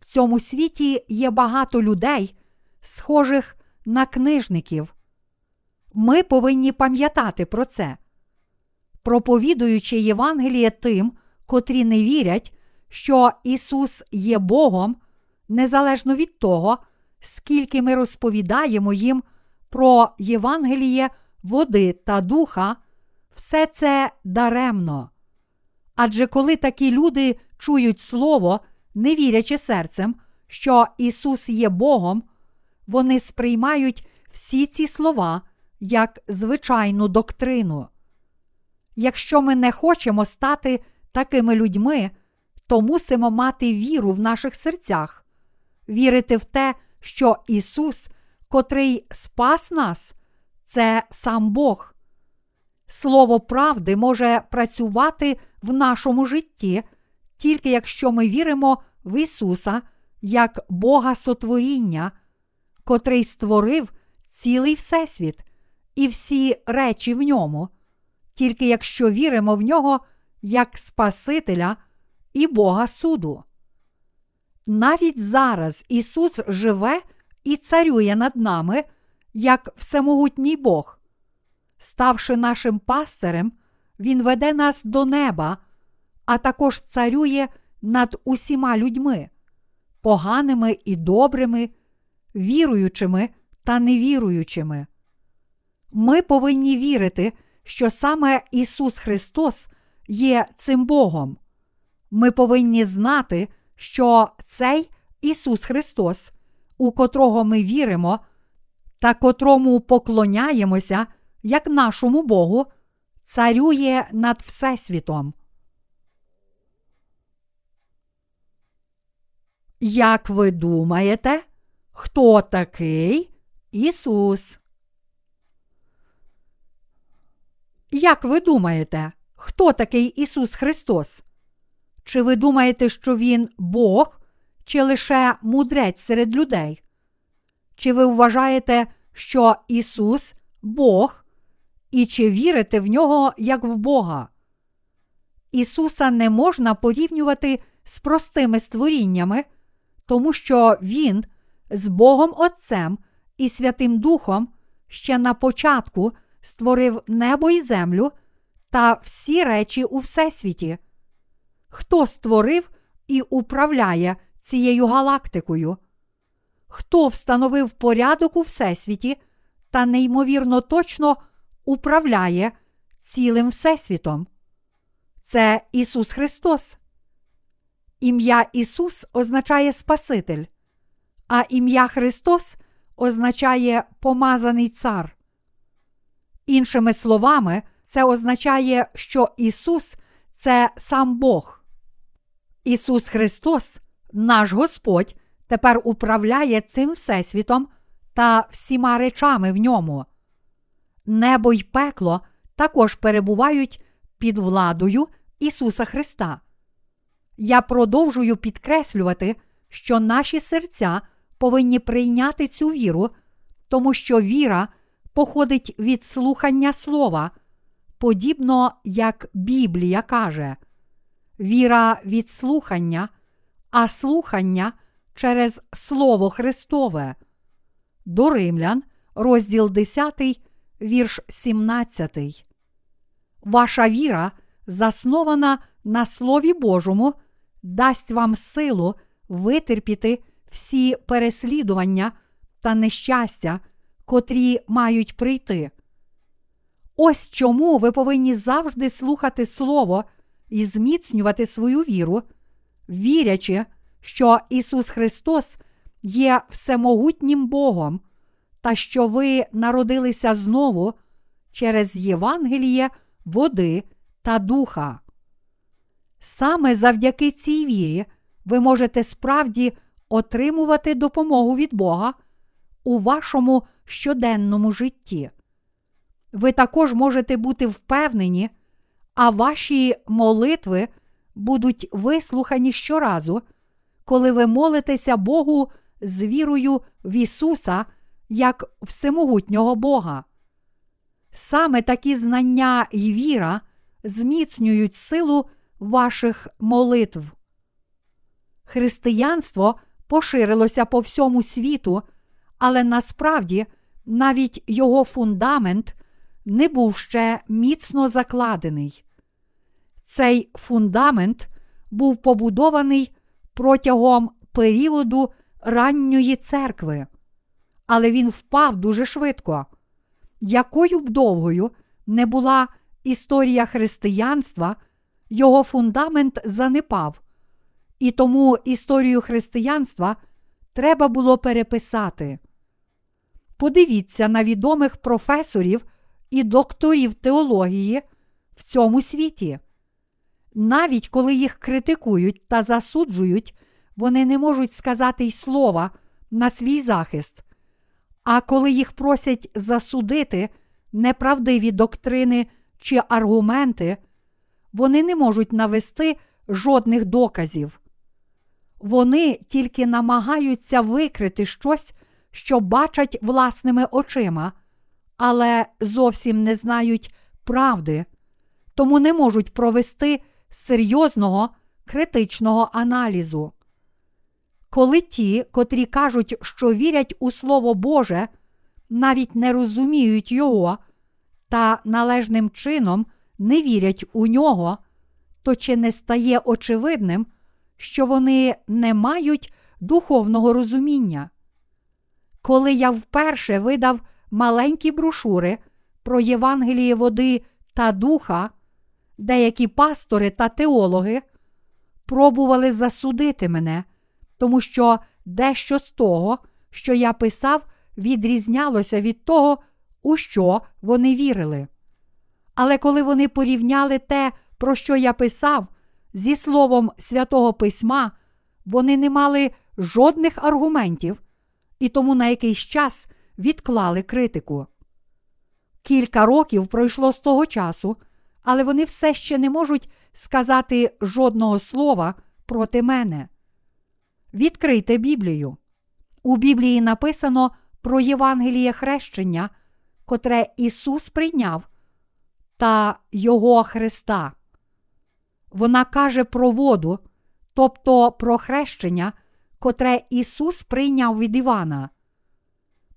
A: в цьому світі є багато людей, схожих на книжників. Ми повинні пам'ятати про це. Проповідуючи Євангеліє тим, котрі не вірять, що Ісус є Богом, незалежно від того, скільки ми розповідаємо їм про Євангеліє води та духа, все це даремно. Адже коли такі люди чують Слово, не вірячи серцем, що Ісус є Богом, вони сприймають всі ці слова як звичайну доктрину. Якщо ми не хочемо стати такими людьми, то мусимо мати віру в наших серцях, вірити в те, що Ісус, котрий спас нас, це сам Бог. Слово правди може працювати в нашому житті, тільки якщо ми віримо в Ісуса як Бога сотворіння, котрий створив цілий Всесвіт, і всі речі в ньому, тільки якщо віримо в нього як Спасителя і Бога суду. Навіть зараз Ісус живе і царює над нами, як всемогутній Бог. Ставши нашим пастирем, Він веде нас до неба, а також царює над усіма людьми, поганими і добрими, віруючими та невіруючими. Ми повинні вірити, що саме Ісус Христос є цим Богом. Ми повинні знати, що цей Ісус Христос, у котрого ми віримо, та котрому поклоняємося, як нашому Богу, царює над Всесвітом. Як ви думаєте, хто такий Ісус? Як ви думаєте, хто такий Ісус Христос? Чи ви думаєте, що Він Бог, чи лише мудрець серед людей? Чи ви вважаєте, що Ісус Бог, і чи вірите в нього як в Бога? Ісуса не можна порівнювати з простими створіннями, тому що Він з Богом Отцем і Святим Духом ще на початку створив небо і землю та всі речі у Всесвіті. Хто створив і управляє цією галактикою? Хто встановив порядок у Всесвіті та неймовірно точно управляє цілим Всесвітом? Це Ісус Христос. Ім'я Ісус означає Спаситель, а ім'я Христос означає помазаний цар. Іншими словами, це означає, що Ісус це сам Бог. Ісус Христос, наш Господь, тепер управляє цим Всесвітом та всіма речами в ньому. Небо й пекло також перебувають під владою Ісуса Христа. Я продовжую підкреслювати, що наші серця повинні прийняти цю віру, тому що віра походить від слухання слова, подібно як Біблія каже, віра від слухання, а слухання через Слово Христове. До Римлян, розділ 10, вірш 17. Ваша віра, заснована на Слові Божому, дасть вам силу витерпіти всі переслідування та нещастя, котрі мають прийти. Ось чому ви повинні завжди слухати Слово і зміцнювати свою віру, вірячи, що Ісус Христос є всемогутнім Богом, та що ви народилися знову через Євангеліє, води та духа. Саме завдяки цій вірі ви можете справді отримувати допомогу від Бога у вашому щоденному житті. Ви також можете бути впевнені, а ваші молитви будуть вислухані щоразу, коли ви молитеся Богу з вірою в Ісуса як всемогутнього Бога. Саме такі знання і віра зміцнюють силу ваших молитв. Християнство поширилося по всьому світу, але насправді навіть його фундамент не був ще міцно закладений. Цей фундамент був побудований протягом періоду ранньої церкви, але він впав дуже швидко. Якою б довгою не була історія християнства, його фундамент занепав, і тому історію християнства треба було переписати. Подивіться на відомих професорів і докторів теології в цьому світі. Навіть коли їх критикують та засуджують, вони не можуть сказати й слова на свій захист. А коли їх просять засудити неправдиві доктрини чи аргументи, вони не можуть навести жодних доказів. Вони тільки намагаються викрити щось, що бачать власними очима, але зовсім не знають правди, тому не можуть провести серйозного критичного аналізу. Коли ті, котрі кажуть, що вірять у Слово Боже, навіть не розуміють його та належним чином не вірять у нього, то чи не стає очевидним, що вони не мають духовного розуміння? Коли я вперше видав маленькі брошури про Євангеліє води та духа, деякі пастори та теологи пробували засудити мене, тому що дещо з того, що я писав, відрізнялося від того, у що вони вірили. Але коли вони порівняли те, про що я писав, зі словом святого Письма, вони не мали жодних аргументів і тому на якийсь час відклали критику. Кілька років пройшло з того часу, але вони все ще не можуть сказати жодного слова проти мене. Відкрийте Біблію. У Біблії написано про Євангеліє хрещення, котре Ісус прийняв, та Його Христа. Вона каже про воду, тобто про хрещення, котре Ісус прийняв від Івана.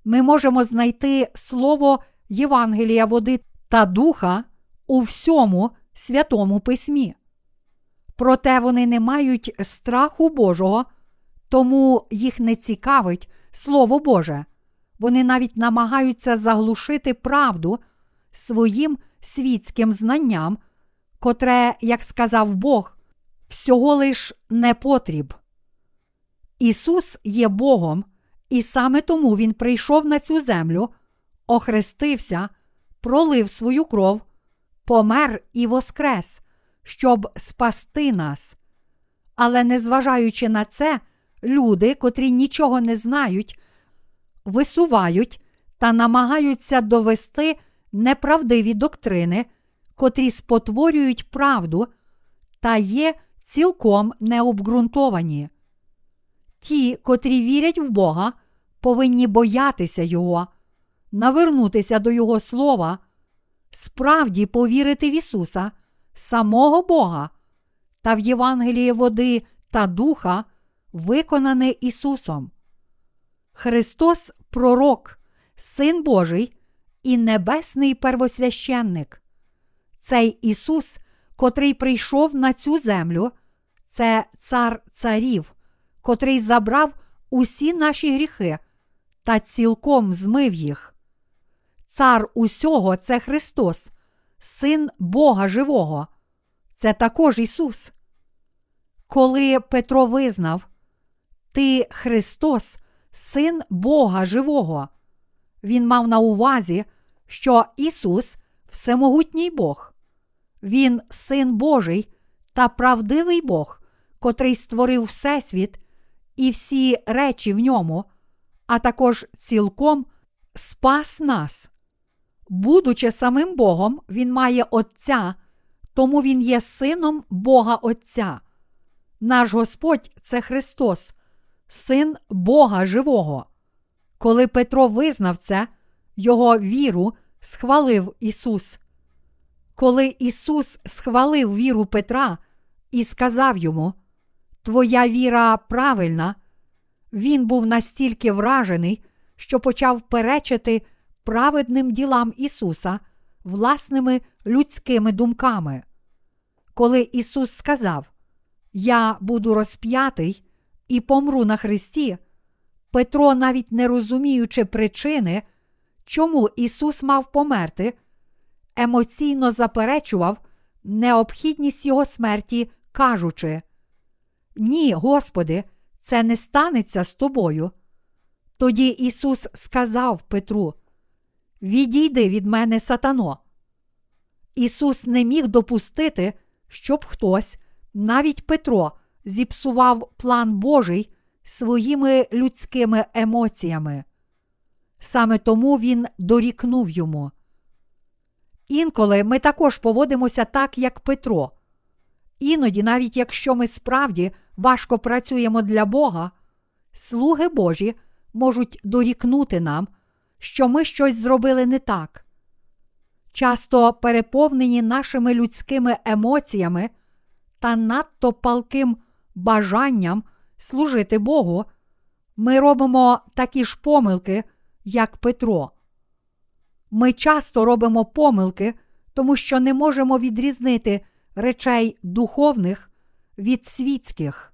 A: Ми можемо знайти слово Євангелія води та духа у всьому святому письмі. Проте вони не мають страху Божого, тому їх не цікавить Слово Боже. Вони навіть намагаються заглушити правду своїм світським знанням, котре, як сказав Бог, всього лиш не потріб. Ісус є Богом, і саме тому Він прийшов на цю землю, охрестився, пролив свою кров, помер і воскрес, щоб спасти нас. Але незважаючи на це, люди, котрі нічого не знають, висувають та намагаються довести неправдиві доктрини, котрі спотворюють правду та є цілком необґрунтовані. Ті, котрі вірять в Бога, повинні боятися Його, навернутися до Його Слова, справді повірити в Ісуса, самого Бога та в Євангеліє води та духа, виконане Ісусом. Христос Пророк, Син Божий і Небесний первосвященник. Цей Ісус, котрий прийшов на цю землю, це цар царів, котрий забрав усі наші гріхи та цілком змив їх. Цар усього це Христос, Син Бога Живого. Це також Ісус. Коли Петро визнав, Ти Христос, Син Бога Живого, Він мав на увазі, що Ісус всемогутній Бог, Він Син Божий та правдивий Бог, котрий створив Всесвіт і всі речі в ньому, а також цілком спас нас. Будучи самим Богом, Він має Отця, тому Він є сином Бога Отця. Наш Господь це Христос, Син Бога Живого. Коли Петро визнав це, Його віру схвалив Ісус. Коли Ісус схвалив віру Петра і сказав йому, Твоя віра правильна, він був настільки вражений, що почав перечити праведним ділам Ісуса власними людськими думками. Коли Ісус сказав, Я буду розп'ятий і помру на Христі, Петро, навіть не розуміючи причини, чому Ісус мав померти, емоційно заперечував необхідність Його смерті, кажучи: Ні, Господи, це не станеться з тобою. Тоді Ісус сказав Петру: Відійди від мене, сатано. Ісус не міг допустити, щоб хтось, навіть Петро, зіпсував план Божий своїми людськими емоціями. Саме тому Він дорікнув йому. Інколи ми також поводимося так, як Петро. Іноді, навіть якщо ми справді важко працюємо для Бога, слуги Божі можуть дорікнути нам, що ми щось зробили не так. Часто переповнені нашими людськими емоціями та надто палким бажанням служити Богу, ми робимо такі ж помилки, як Петро. Ми часто робимо помилки, тому що не можемо відрізнити речей духовних від світських.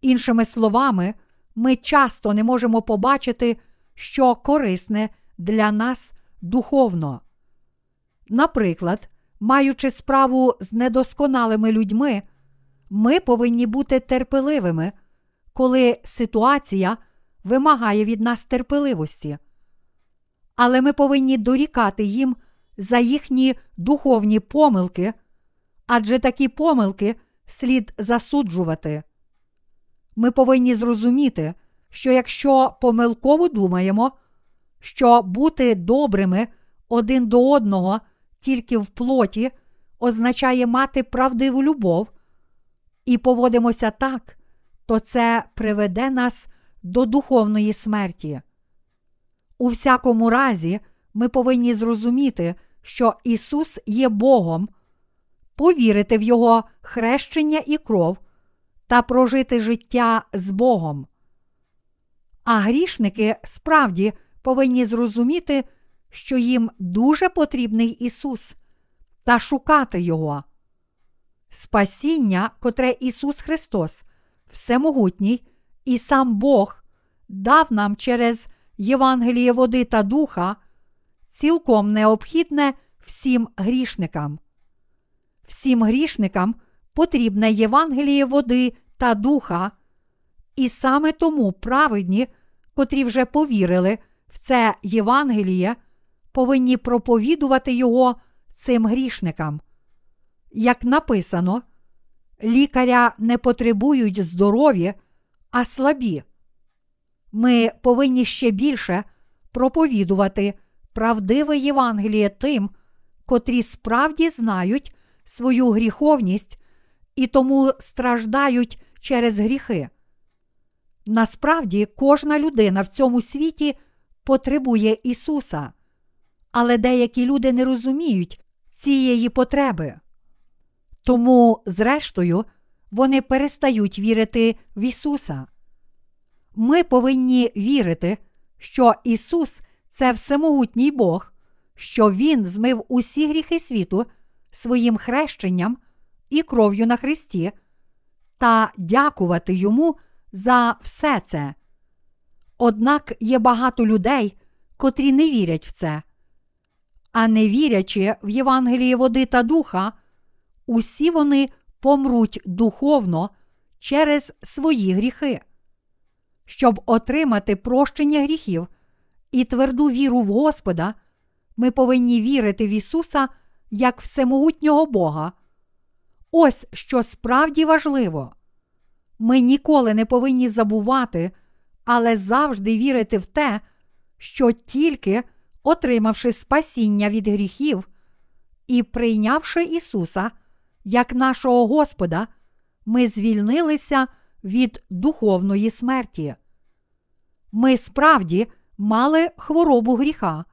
A: Іншими словами, ми часто не можемо побачити, що корисне для нас духовно. Наприклад, маючи справу з недосконалими людьми, ми повинні бути терпеливими, коли ситуація вимагає від нас терпеливості. Але ми повинні дорікати їм за їхні духовні помилки, адже такі помилки слід засуджувати. Ми повинні зрозуміти, що якщо помилково думаємо, що бути добрими один до одного тільки в плоті означає мати правдиву любов, і поводимося так, то це приведе нас до духовної смерті. У всякому разі, ми повинні зрозуміти, що Ісус є Богом, повірити в Його хрещення і кров та прожити життя з Богом. А грішники справді повинні зрозуміти, що їм дуже потрібний Ісус та шукати Його. Спасіння, котре Ісус Христос, Всемогутній і сам Бог дав нам через Євангеліє води та духа, цілком необхідне всім грішникам. Всім грішникам потрібне Євангеліє води та духа, і саме тому праведні, котрі вже повірили в це Євангеліє, повинні проповідувати його цим грішникам. Як написано, лікаря не потребують здорові, а слабі. Ми повинні ще більше проповідувати правдиве Євангеліє тим, котрі справді знають свою гріховність і тому страждають через гріхи. Насправді, кожна людина в цьому світі потребує Ісуса, але деякі люди не розуміють цієї потреби. Тому, зрештою, вони перестають вірити в Ісуса. Ми повинні вірити, що Ісус це всемогутній Бог, що Він змив усі гріхи світу своїм хрещенням і кров'ю на Христі, та дякувати Йому за все це. Однак є багато людей, котрі не вірять в це. А не вірячи в Євангеліє води та духа, усі вони помруть духовно через свої гріхи. Щоб отримати прощення гріхів і тверду віру в Господа, ми повинні вірити в Ісуса як всемогутнього Бога. Ось що справді важливо. Ми ніколи не повинні забувати, але завжди вірити в те, що тільки отримавши спасіння від гріхів і прийнявши Ісуса як нашого Господа, ми звільнилися від духовної смерті. Ми справді мали хворобу гріха,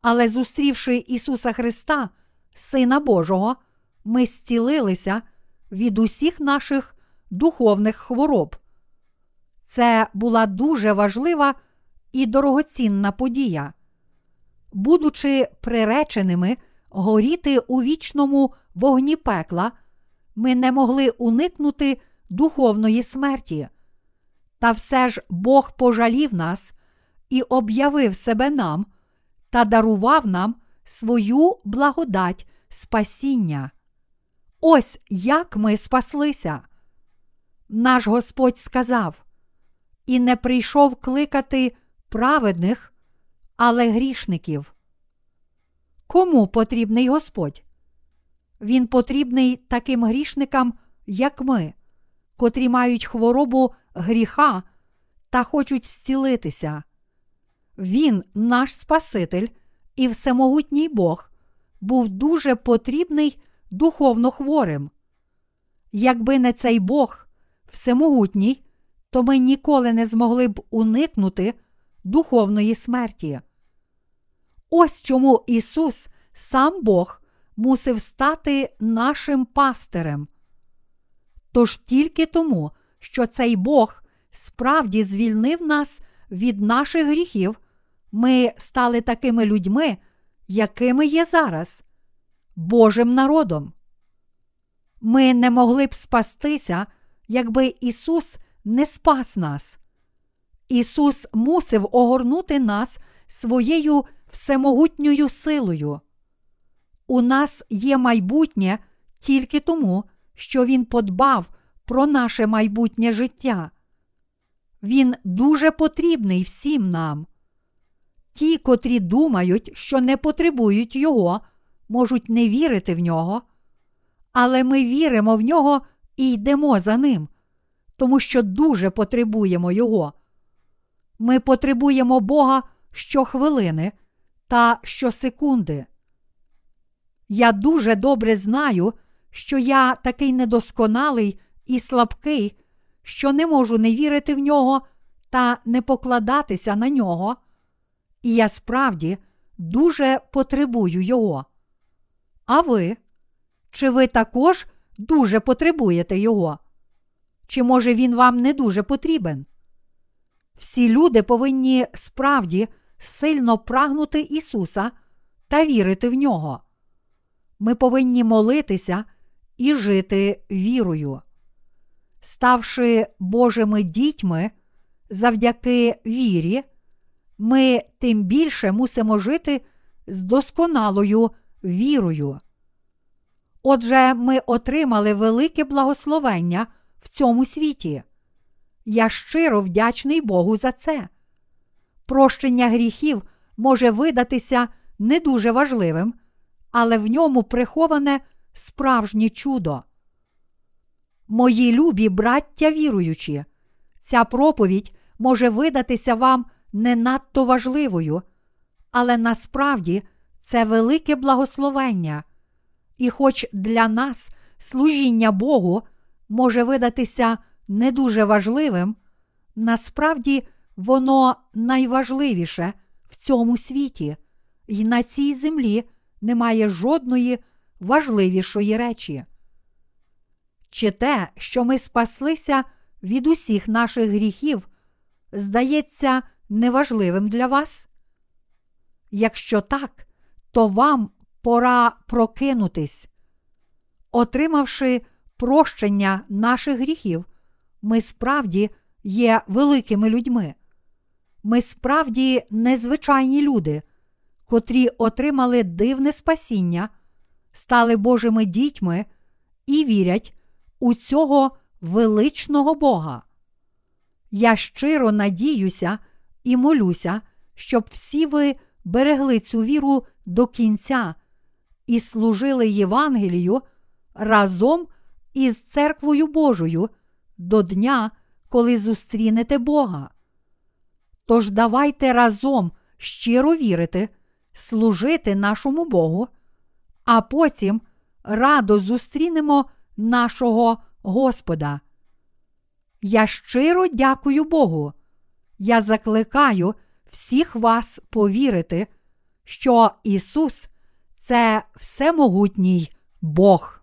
A: але зустрівши Ісуса Христа, Сина Божого, ми зцілилися від усіх наших духовних хвороб. Це була дуже важлива і дорогоцінна подія. Будучи приреченими горіти у вічному вогні пекла, ми не могли уникнути духовної смерті. Та все ж Бог пожалів нас і об'явив себе нам та дарував нам свою благодать спасіння. Ось як ми спаслися. Наш Господь сказав, і не прийшов кликати праведних, але грішників. Кому потрібний Господь? Він потрібний таким грішникам, як ми, котрі мають хворобу гріха та хочуть зцілитися. Він, наш Спаситель і всемогутній Бог, був дуже потрібний духовно хворим. Якби не цей Бог, всемогутній, то ми ніколи не змогли б уникнути духовної смерті. Ось чому Ісус, сам Бог, мусив стати нашим пастирем. Тож тільки тому, що цей Бог справді звільнив нас від наших гріхів, ми стали такими людьми, якими є зараз, Божим народом. Ми не могли б спастися, якби Ісус не спас нас. Ісус мусив огорнути нас своєю всемогутньою силою. У нас є майбутнє тільки тому, що Він подбав про наше майбутнє життя. Він дуже потрібний всім нам. Ті, котрі думають, що не потребують Його, можуть не вірити в нього, але ми віримо в нього і йдемо за ним, тому що дуже потребуємо Його. Ми потребуємо Бога щохвилини та щосекунди. Я дуже добре знаю, що я такий недосконалий і слабкий, що не можу не вірити в нього та не покладатися на нього, і я справді дуже потребую його. А ви? Чи ви також дуже потребуєте його? Чи може він вам не дуже потрібен? Всі люди повинні справді сильно прагнути Ісуса та вірити в нього. Ми повинні молитися і жити вірою. Ставши Божими дітьми завдяки вірі, ми тим більше мусимо жити з досконалою вірою. Отже, ми отримали велике благословення в цьому світі. Я щиро вдячний Богу за це. Прощення гріхів може видатися не дуже важливим, але в ньому приховане справжнє чудо. Мої любі браття віруючі, ця проповідь може видатися вам не надто важливою, але насправді це велике благословення, і хоч для нас служіння Богу може видатися не дуже важливим, насправді воно найважливіше в цьому світі, і на цій землі немає жодної важливішої речі. Чи те, що ми спаслися від усіх наших гріхів, здається неважливим для вас? Якщо так, то вам пора прокинутись. Отримавши прощення наших гріхів, ми справді є великими людьми. Ми справді незвичайні люди, котрі отримали дивне спасіння, стали Божими дітьми і вірять у цього величного Бога. Я щиро надіюся і молюся, щоб всі ви берегли цю віру до кінця і служили Євангелію разом із церквою Божою до дня, коли зустрінете Бога. Тож давайте разом щиро вірити, служити нашому Богу, а потім радо зустрінемо нашого Господа. Я щиро дякую Богу. Я закликаю всіх вас повірити, що Ісус це всемогутній Бог.